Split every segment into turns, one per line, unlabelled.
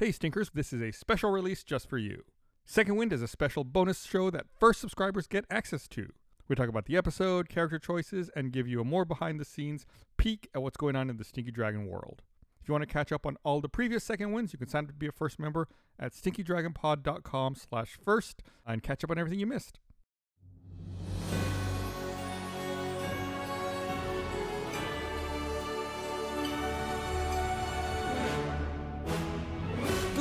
Hey Stinkers, this is a special release just for you. Second Wind is a special bonus show that first subscribers get access to. We talk about the episode, character choices, and give you a more behind the scenes peek at what's going on in the Stinky Dragon world. If you want to catch up on all the previous Second Winds, you can sign up to be a first member at stinkydragonpod.com slash first and catch up on everything you missed.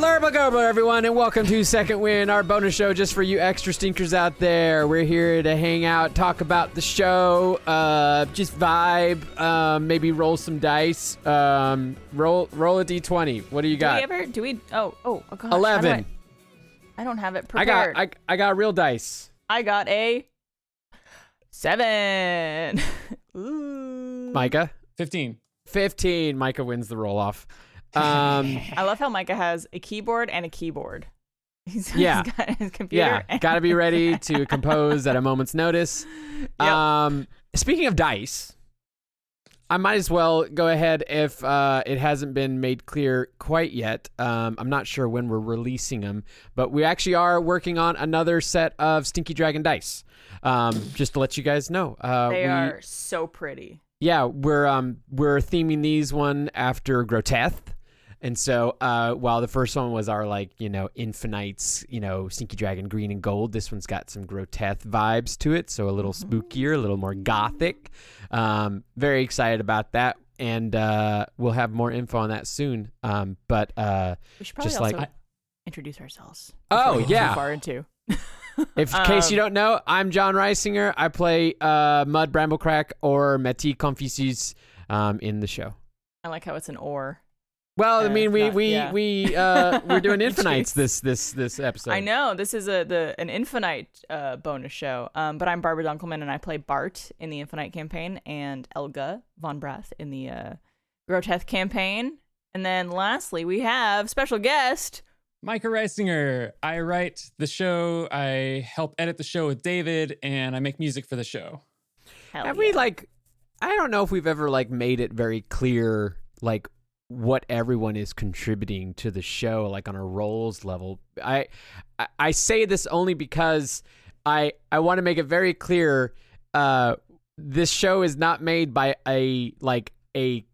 Blurba Gerber, everyone, and welcome to Second Wind, our bonus show just for you extra stinkers out there. We're here to hang out, talk about the show, uh, just vibe, um, maybe roll some dice. Um, roll roll a d20. What do you got?
Do
got?
we ever? Do we? Oh, oh, oh gosh. how do
11.
I, I don't have it prepared.
I got I, I got real dice.
I got a seven. Ooh.
Micah,
15.
15. Micah wins the roll off. Um,
I love how Micah has a keyboard and a keyboard. He's,
Yeah.
he's got his computer.
yeah, got to be ready to compose at a moment's notice.
Yep.
Um, speaking of dice, I might as well go ahead if uh, it hasn't been made clear quite yet. Um, I'm not sure when we're releasing them, but we actually are working on another set of Stinky Dragon dice. Um, just to let you guys know, uh,
they
we,
are so pretty.
yeah, we're um we're theming these one after Groteth. And so, uh, while the first one was our like you know infinites, you know Stinky Dragon green and gold, this one's got some grotesque vibes to it, so a little spookier, a little more gothic. Um, very excited about that, and uh, we'll have more info on that soon. Um, but uh,
We should probably
Just
also
like-
introduce ourselves.
Oh,
before we too
yeah.
far into.
if in case you
Um,
don't know, I'm Jon Risinger. I play uh, Mud Bramblecrack or Meti Confucius um, in the show.
I like how it's an or.
Well, I mean, we
not-
we
yeah.
we uh, we're doing infinites this this this episode.
I know this is a the an Infinite uh, bonus show. Um, but I'm Barbara Dunkelman and I play Bart in the Infinite campaign and Elga von Brath in the uh, Groteth campaign. And then lastly, we have special guest.
Micah Risinger. I write the show, I help edit the show with David, and I make music for the show.
Hell
Have
yeah.
we like? I don't know if we've ever like made it very clear like what everyone is contributing to the show like on a roles level. I I, say this only because I I want to make it very clear. Uh, this show is not made by a like a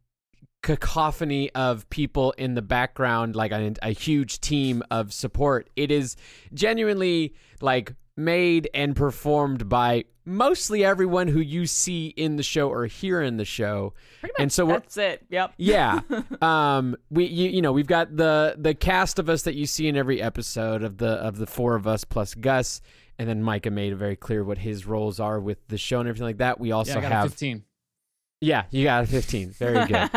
cacophony of people in the background like a, a huge team of support it is genuinely like made and performed by mostly everyone who you see in the show or hear in the show
Pretty much
and so we're
that's it. Yep.
yeah um we you, you know we've got the the cast of us that you see in every episode of the of the four of us plus gus and then micah made it very clear what his roles are with the show and everything like that we also
yeah, I got a
have
15.
yeah you got a 15 very good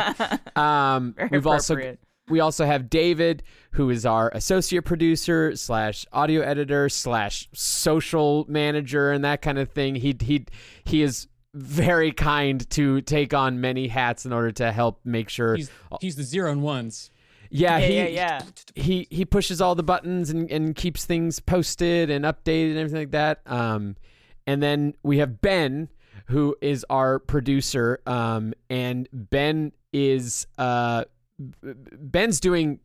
um
Very
we've also
appropriate.
We also have David, who is our associate producer slash audio editor slash social manager and that kind of thing. He he he is very kind to take on many hats in order to help make sure.
He's, he's the zero and ones.
yeah,
yeah,
he,
yeah, yeah.
he he pushes all the buttons and, and keeps things posted and updated and everything like that. Um, and then we have Ben, who is our producer. Um, and Ben is uh, B- Ben's doing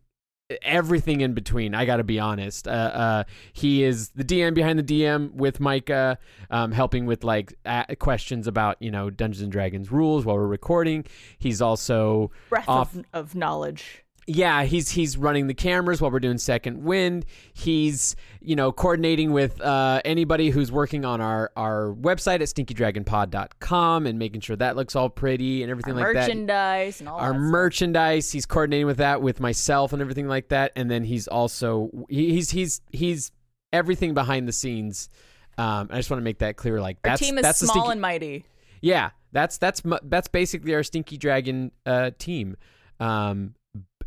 everything in between. I got to be honest. Uh, uh, he is the DM behind the DM with Micah, um, helping with like a- questions about you know Dungeons and Dragons rules while we're recording. He's also
Breath
off-
of, of knowledge.
Yeah, he's he's running the cameras while we're doing Second Wind. He's you know coordinating with uh, anybody who's working on our our website at stinkydragonpod.com and making sure that looks all pretty and everything
Our
like that.
merchandise and all
Our
that stuff.
merchandise, he's coordinating with that with myself and everything like that. And then he's also he- he's he's he's everything behind the scenes. Um, I just want to make that clear. Like
Our
that's
team is
that's
small
Stinky-
and mighty.
yeah, that's that's that's basically our Stinky Dragon uh, team, um,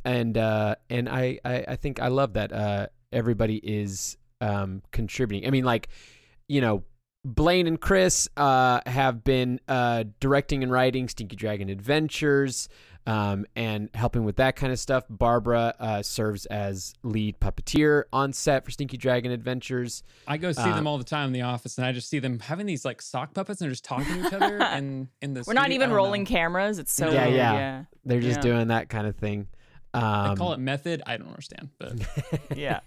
and uh, and I, I I think I love that uh, everybody is um, contributing. I mean, like you know, Blaine and Chris uh, have been uh, directing and writing Stinky Dragon Adventures. Um, and helping with that kind of stuff. Barbara uh, serves as lead puppeteer on set for Stinky Dragon Adventures.
I go see
Uh,
them all the time in the office, and I just see them having these like sock puppets and they're just talking to each other. and in the
We're not even rolling
know.
cameras. It's so
Yeah, yeah.
yeah.
They're just
Yeah.
doing that kind of thing. Um,
They call it method. I don't understand, but
yeah.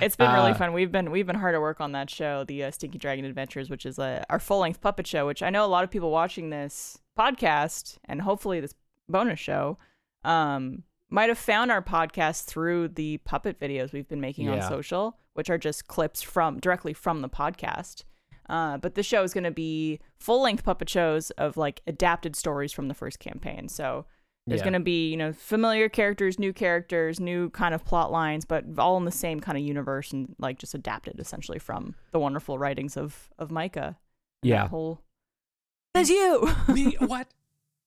It's been really
Uh,
fun. We've been we've been hard at work on that show, the uh, Stinky Dragon Adventures, which is uh, our full length puppet show. Which I know a lot of people watching this podcast and hopefully this bonus show um, might have found our podcast through the puppet videos we've been making on social, which are just clips from directly from the podcast. Uh, but this show is going to be full length puppet shows of like adapted stories from the first campaign. So there's
Yeah.
going to be, you know, familiar characters, new characters, new kind of plot lines, but all in the same kind of universe and like just adapted essentially from the wonderful writings of of Micah.
Yeah.
that whole. That's you.
me what?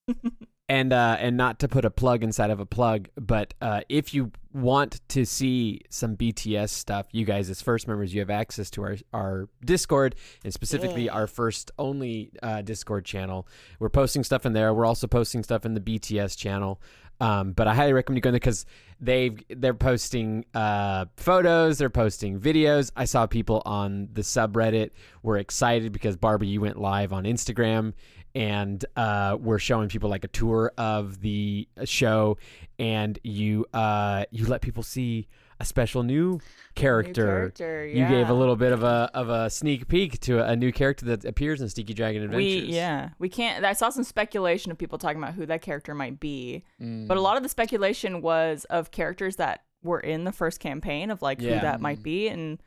and uh, and not to put a plug inside of a plug, but uh, if you want to see some BTS stuff, you guys as first members, you have access to our our Discord and specifically
Yeah.
our first only uh, Discord channel. We're posting stuff in there. We're also posting stuff in the BTS channel. Um, but I highly recommend you go there because they they're posting uh, photos, they're posting videos. I saw people on the subreddit were excited because Barbie, you went live on Instagram and uh, we're showing people like a tour of the show, and you uh, you let people see a special new character.
character,
You gave a little bit of a of a sneak peek to a, a new character that appears in Stinky Dragon Adventures.
We yeah we can't. I saw some speculation of people talking about who that character might be,
Mm.
but a lot of the speculation was of characters that were in the first campaign of like
Yeah.
who that might be, and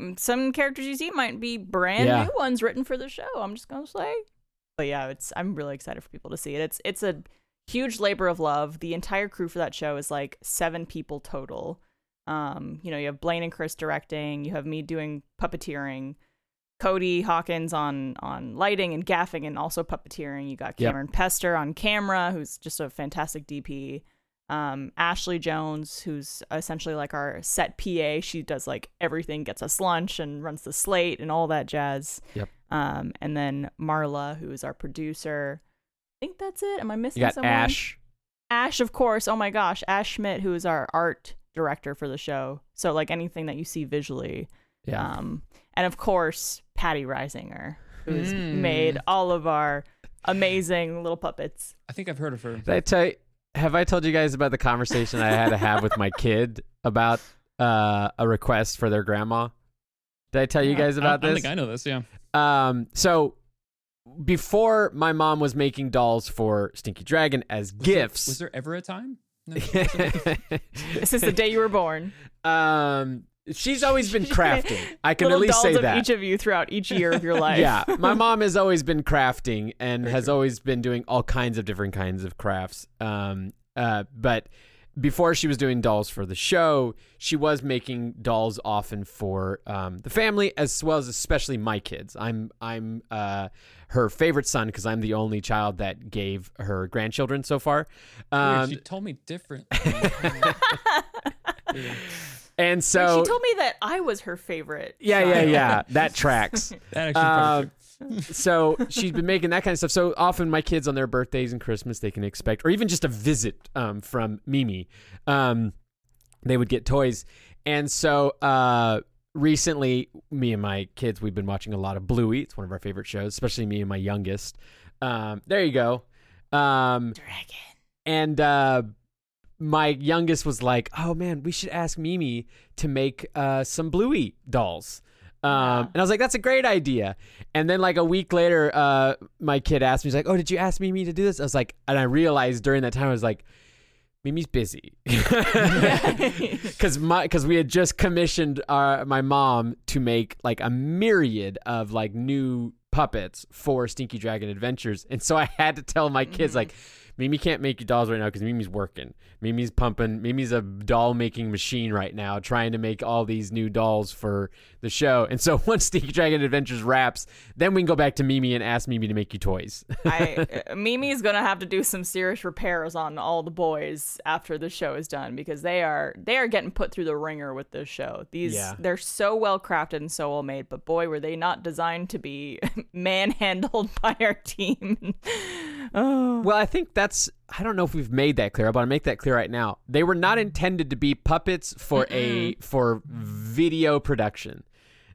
mm, some characters you see might be brand
Yeah.
new ones written for the show. I'm just gonna say, but yeah, it's I'm really excited for people to see it. It's it's a huge labor of love. The entire crew for that show is like seven people total. Um, you know, you have Blaine and Chris directing, you have me doing puppeteering, Cody Hawkins on on lighting and gaffing and also puppeteering. You got
Yep.
Cameron Pester on camera, who's just a fantastic DP. Um, Ashley Jones, who's essentially like our set PA. She does like everything, gets us lunch and runs the slate and all that jazz.
Yep.
Um, and then Marla, who is our producer. I think that's it. Am I missing
You got
someone?
Ash.
Ash, of course. Oh my gosh, Ash Schmidt, who is our art director for the show. So like anything that you see visually.
Yeah.
Um, and of course, Patty Risinger, who's
Mm.
made all of our amazing little puppets.
I think I've heard of her.
Did I tell you, have I told you guys about the conversation I had to have with my kid about uh, a request for their grandma? Did I tell you guys about
don't, I
this?
think I know this. Yeah.
Um, so before my mom was making dolls for Stinky Dragon as
Was there-
gifts.
was there ever a time? No.
This is the day you were born.
um, she's always been crafting. I can
Little
at least
dolls
say
of
that.
each of you throughout each year of your life.
Yeah, my mom has always been crafting and has always been doing all kinds of different kinds of crafts. Um, uh, but before she was doing dolls for the show, she was making dolls often for um, the family as well as especially my kids. I'm I'm uh, her favorite son because I'm the only child that gave her grandchildren so far.
Weird,
Um,
she told me different.
And
Wait,
so
she told me that I was her favorite.
yeah, yeah,
child.
yeah, that tracks.
that actually
Uh, so she's been making that kind of stuff. So often my kids on their birthdays and Christmas, they can expect, or even just a visit um, from Mimi. Um, they would get toys, and so uh, recently, me and my kids, we've been watching a lot of Bluey. It's one of our favorite shows, especially me and my youngest. Um, there you go. Um,
Dragon.
and uh, my youngest was like, "Oh man, we should ask Mimi to make uh, some Bluey dolls." Um,
Yeah.
And I was like, "That's a great idea." And then like a week later, uh, my kid asked me, "He's like, oh, did you ask Mimi to do this?" I was like, and I realized during that time, I was like, "Mimi's busy," because my because we had just commissioned our my mom to make like a myriad of like new puppets for Stinky Dragon Adventures, and so I had to tell my kids
Mhm.
like. Mimi can't make you dolls right now because Mimi's working. Mimi's pumping. Mimi's a doll making machine right now, trying to make all these new dolls for the show. And so once Stinky Dragon Adventures wraps, then we can go back to Mimi and ask Mimi to make you toys.
I uh, Mimi's gonna have to do some serious repairs on all the boys after the show is done because they are they are getting put through the ringer with this show. These
Yeah.
they're so well crafted and so well made, but boy were they not designed to be manhandled by our team. Oh,
well, I think that's. I don't know if we've made that clear, but I'll make that clear right now. They were not mm-hmm. intended to be puppets for a for video production.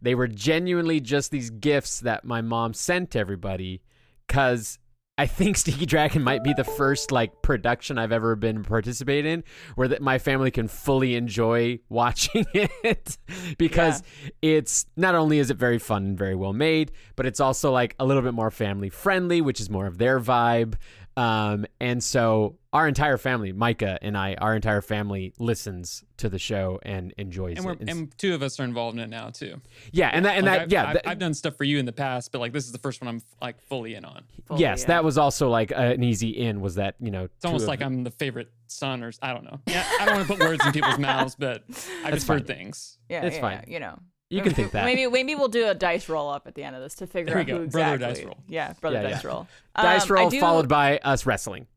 They were genuinely just these gifts that my mom sent everybody because I think Stinky Dragon might be the first like production I've ever been participating in where that my family can fully enjoy watching it because it's not only is it very fun and very well made, but it's also like a little bit more family friendly, which is more of their vibe. Um, and so our entire family, Micah and I, our entire family listens to the show and enjoys
And we're
it.
And two of us are involved in it now too.
yeah, and that and
Like,
that
I've,
yeah,
I've,
that-
I've done stuff for you in the past, but like this is the first one I'm like fully in on.
Fully,
yes,
yeah.
that was also like an easy in. Was that you know?
It's almost like I'm the favorite son, or I don't know. Yeah, I don't want to put words in people's mouths, but I
That's
just
fine.
heard things.
Yeah,
It's
yeah,
fine.
yeah, You know,
You can think that.
Maybe maybe we'll do a dice roll up at the end of this to figure out.
There we
out
go.
who
Brother dice roll.
Yeah, brother
Yeah,
dice
yeah.
roll.
dice
Um, I
roll
do-
followed by us wrestling.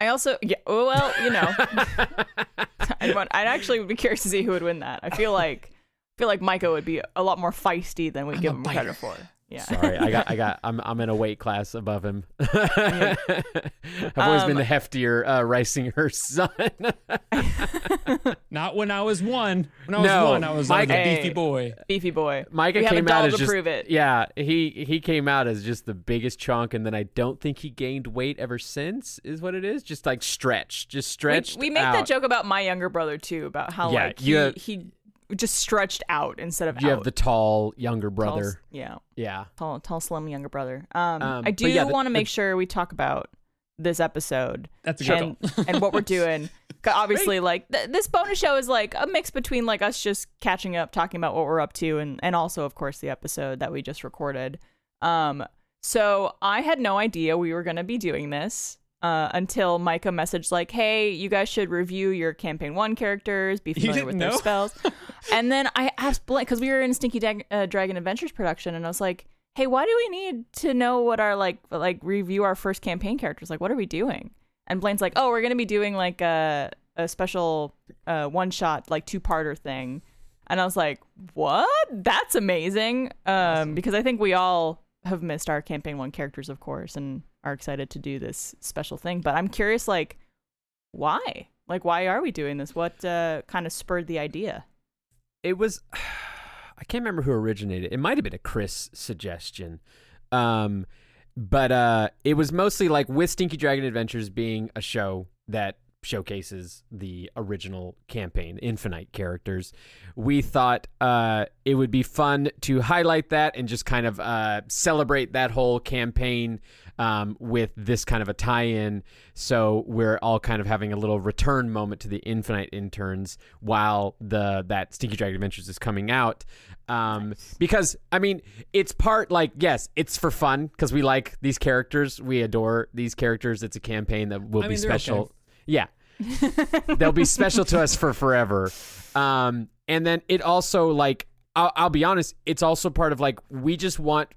I also yeah. oh, Well, you know, I'd, want, I'd actually be curious to see who would win that. I feel like I feel like Micah would be a lot more feisty than we
I'm
give him
biter.
credit for. Yeah.
Sorry, I got, I got, I'm, I'm in a weight class above him. I've always been
Um,
the heftier uh, Risinger son.
Not when I was one. When I was
No,
one, I was, I was
Mike-
a beefy boy.
Beefy boy.
Micah
we
came out as
to
just,
prove it.
yeah, he he came out as just the biggest chunk, and then I don't think he gained weight ever since. Is what it is, just like stretched, just
We,
stretched.
we make that joke about my younger brother too, about how
Yeah,
like
you
he,
have-
he just stretched out instead of
You
out.
have the tall younger brother.
s- yeah,
Yeah,
tall, tall, slim younger brother. Um,
Um,
I do
yeah,
want to
the-
make sure we talk about this episode
That's a good
and and what we're doing. Obviously, like th- this bonus show is like a mix between like us just catching up, talking about what we're up to, and and also of course the episode that we just recorded. Um, so I had no idea we were gonna be doing this. Uh, until Micah messaged like, "Hey, you guys should review your campaign one characters, be familiar with
didn't
their spells." and then I asked Blake because we were in Stinky Dag- uh, Dragon Adventures production, and I was like, "Hey, why do we need to know what our like like review our first campaign characters? Like, what are we doing?" And Blaine's like, "Oh, we're gonna be doing like a a special uh, one shot like two parter thing." And I was like, "What? That's amazing!" Um, because I think we all have missed our campaign one characters, of course, and are excited to do this special thing. But I'm curious, like, why? Like, why are we doing this? What uh, kind of spurred the idea?
it was. I can't remember who originated. It might have been a Chris suggestion. Um, but uh, it was mostly like with Stinky Dragon Adventures being a show that showcases the original campaign, Infinite characters. We thought uh, it would be fun to highlight that and just kind of uh, celebrate that whole campaign um, with this kind of a tie-in. So we're all kind of having a little return moment to the Infinight Infirms while the that Stinky Dragon Adventures is coming out. Um, because I mean, it's part like yes, it's for fun because we like these characters, we adore these characters. It's a campaign that will
I
be
mean, they're okay.
special. Yeah, they'll be special to us for forever. Um, and then it also like I'll, I'll be honest, it's also part of like we just want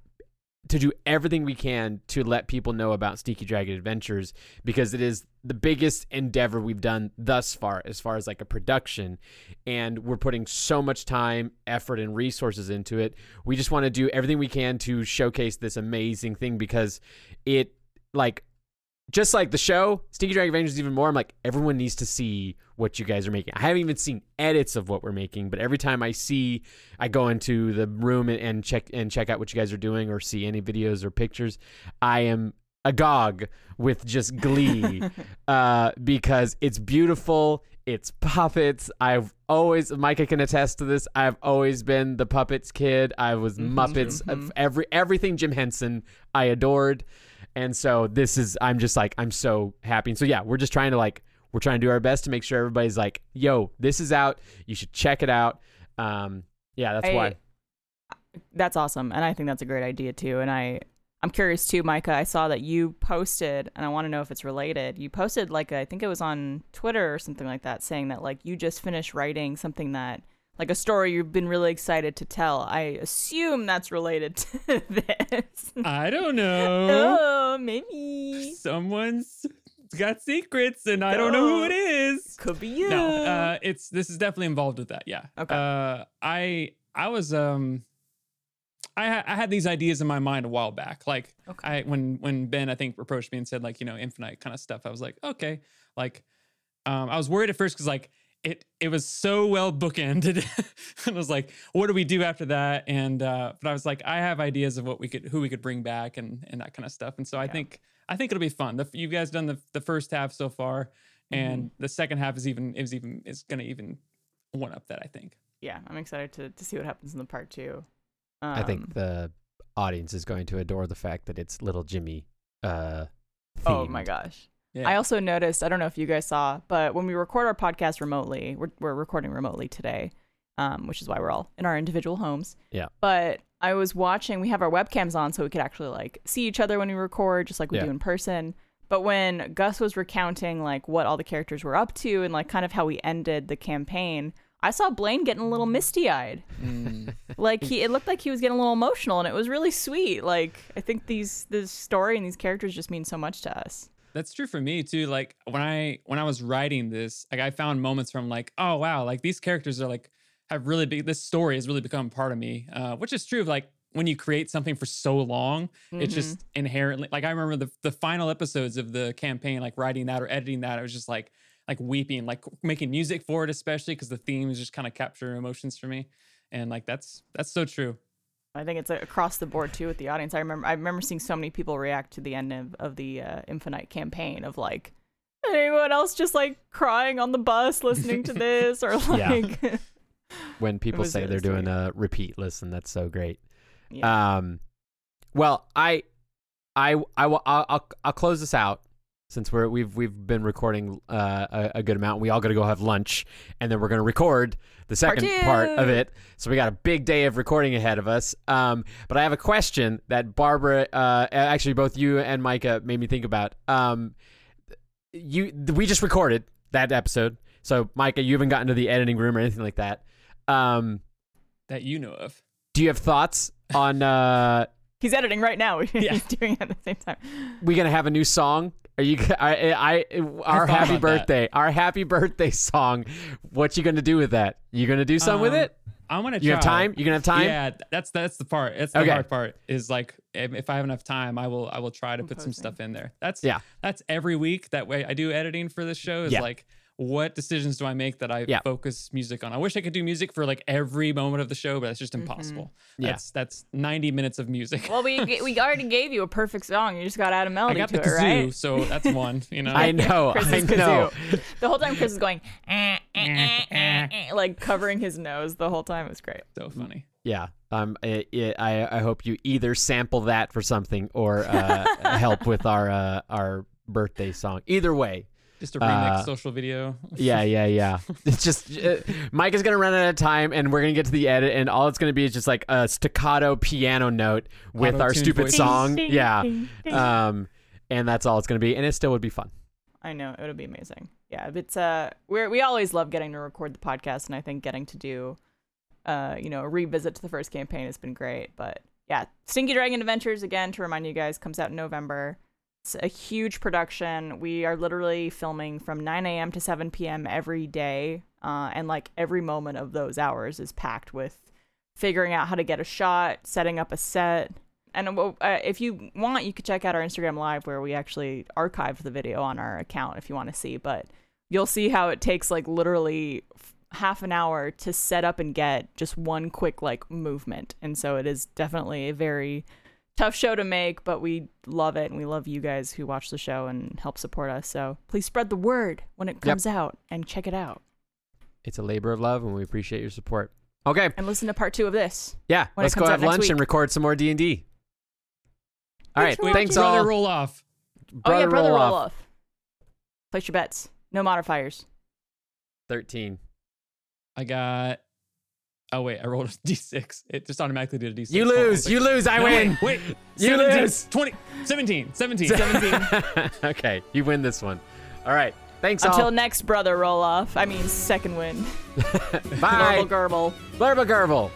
to do everything we can to let people know about Stinky Dragon Adventures because it is the biggest endeavor we've done thus far as far as like a production and we're putting so much time, effort and resources into it. We just want to do everything we can to showcase this amazing thing because it like just like the show, Stinky Dragon Adventures even more, I'm like, everyone needs to see what you guys are making. I haven't even seen edits of what we're making, but every time I see, I go into the room and, and check and check out what you guys are doing or see any videos or pictures. I am agog with just glee uh, because it's beautiful. It's puppets. I've always, Micah can attest to this. I've always been the puppets kid. I was
Mhm,
Muppets.
mhm.
Every everything Jim Henson I adored. And so this is I'm just like I'm so happy. And so yeah, we're just trying to like we're trying to do our best to make sure everybody's like, "Yo, this is out. You should check it out." Um yeah, that's
I-
why.
That's awesome, and I think that's a great idea too. And I, I'm curious too, Micah. I saw that you posted, and I want to know if it's related. You posted like I think it was on Twitter or something like that, saying that like you just finished writing something that like a story you've been really excited to tell. I assume that's related to this.
I don't know.
oh, maybe
Someone's got secrets, and I don't know who it is.
could be you.
No, uh, it's this is definitely involved with that. Yeah.
Okay.
Uh, I I was um, I ha- I had these ideas in my mind a while back. Like
Okay.
I when when Ben I think approached me and said like you know infinite kind of stuff. I was like okay, like um, I was worried at first because like it it was so well bookended, and I was like, what do we do after that? And uh, but I was like, I have ideas of what we could who we could bring back and and that kind of stuff. And so I
Yeah.
think I think it'll be fun. The, you guys done the the first half so far, and the second half is even is even is gonna even one up that I think.
Yeah, I'm excited to, to see what happens in the part two. Um,
I think the audience is going to adore the fact that it's little Jimmy. Uh,
Oh my gosh.
Yeah.
I also noticed, I don't know if you guys saw, but when we record our podcast remotely, we're, we're recording remotely today, um, which is why we're all in our individual homes.
Yeah.
But I was watching, we have our webcams on so we could actually like see each other when we record, just like we
Yeah.
do in person. But when Gus was recounting like what all the characters were up to and like kind of how we ended the campaign, I saw Blaine getting a little misty eyed.
Mm.
Like he, it looked like he was getting a little emotional, and it was really sweet. Like I think these, this story and these characters just mean so much to us.
That's true for me too. Like when I when I was writing this, like I found moments from like, oh wow, like these characters are like have really big. This story has really become part of me, uh, which is true. of Like when you create something for so long, it's
Mhm.
just inherently like I remember the the final episodes of the campaign, like writing that or editing that, i was just like like weeping, like making music for it, especially because the themes just kind of capture emotions for me, and like that's that's so true.
I think it's uh, across the board too with the audience. I remember I remember seeing so many people react to the end of, of the uh, Infinite campaign of like anyone else just like crying on the bus listening to this or
Yeah.
like
when people say they're doing a repeat listen. That's so great.
yeah.
Um, well, I, I, I, will- I'll, I'll, I'll close this out since we're we've we've been recording uh, a, a good amount. We all got to go have lunch, and then we're gonna record the second part of it. So we got a big day of recording ahead of us. Um, but I have a question that Barbara, uh, actually both you and Micah made me think about. Um, you we just recorded that episode, so Micah, you haven't gotten to the editing room or anything like that. Um,
That you know of.
do you have thoughts on uh
He's editing right now.
Yeah.
He's doing it at the same time.
we gonna have a new song? Are you? I, I, our
thought
happy
about that.
birthday, our happy birthday song. What you gonna do with that? You gonna do something with
Um,
it?
I'm gonna.
You have time? You gonna have time?
Yeah, that's that's the part. That's the
Okay.
hard part. Is like if, if I have enough time, I will I will try to put some stuff in there. That's
Yeah.
That's every week. That way I do editing for this show. Is
Yeah.
like what decisions do I make that I
Yeah.
focus music on? I wish I could do music for like every moment of the show, but that's just impossible.
Yeah.
That's that's 90 minutes of music.
Well, we we already gave you a perfect song. You just got to add a
I
melody
got
to
the
it,
kazoo,
right?
so that's one. You know.
I know. I know.
kazoo. The whole time Chris is going "Eh, eh, eh, eh, eh," like covering his nose the whole time. It was great.
so funny.
Yeah. Um. It, it, I I hope you either sample that for something or uh, help with our uh, our birthday song. Either way.
Just a remix
Uh,
social video.
Yeah, yeah, yeah. It's just uh, Mike is gonna run out of time, and we're gonna get to the edit, and all it's gonna be is just like a staccato piano note with our
Auto-tuned
stupid
voices.
song.
Ding,
Yeah.
ding, ding.
Um. And that's all it's gonna be, and it still would be fun.
I know it would be amazing. Yeah, it's uh, we're we always love getting to record the podcast, and I think getting to do, uh, you know, a revisit to the first campaign has been great. But yeah, Stinky Dragon Adventures again to remind you guys comes out in November. It's a huge production. We are literally filming from 9 a.m. to 7 p.m. every day, uh, and like every moment of those hours is packed with figuring out how to get a shot, setting up a set. And uh, if you want, you could check out our Instagram live where we actually archived the video on our account if you want to see. But you'll see how it takes like literally half an hour to set up and get just one quick like movement. And so it is definitely a very tough show to make, but we love it and we love you guys who watch the show and help support us. So please spread the word when it comes out and check it out
It's a labor of love, and we appreciate your support. Okay,
and listen to part two of this.
yeah,
When
let's go
comes out
have
next
lunch and record some more D and D. All right,
Thanks for
Wait,
thanks
brother,
all.
roll off.
oh yeah, brother roll
off.
off. Place your bets. No modifiers.
Thirteen.
I got. Oh wait, I rolled a d6. It just automatically did a d6.
You lose.
wait.
You lose. I
No,
win.
Wait, wait.
You
17,
lose.
20, 17, 17.
17.
okay, you win this one. All right. Thanks
Until
all.
next brother roll off. I mean second wind.
Bye.
Garble garble.
Blurba Gerbil.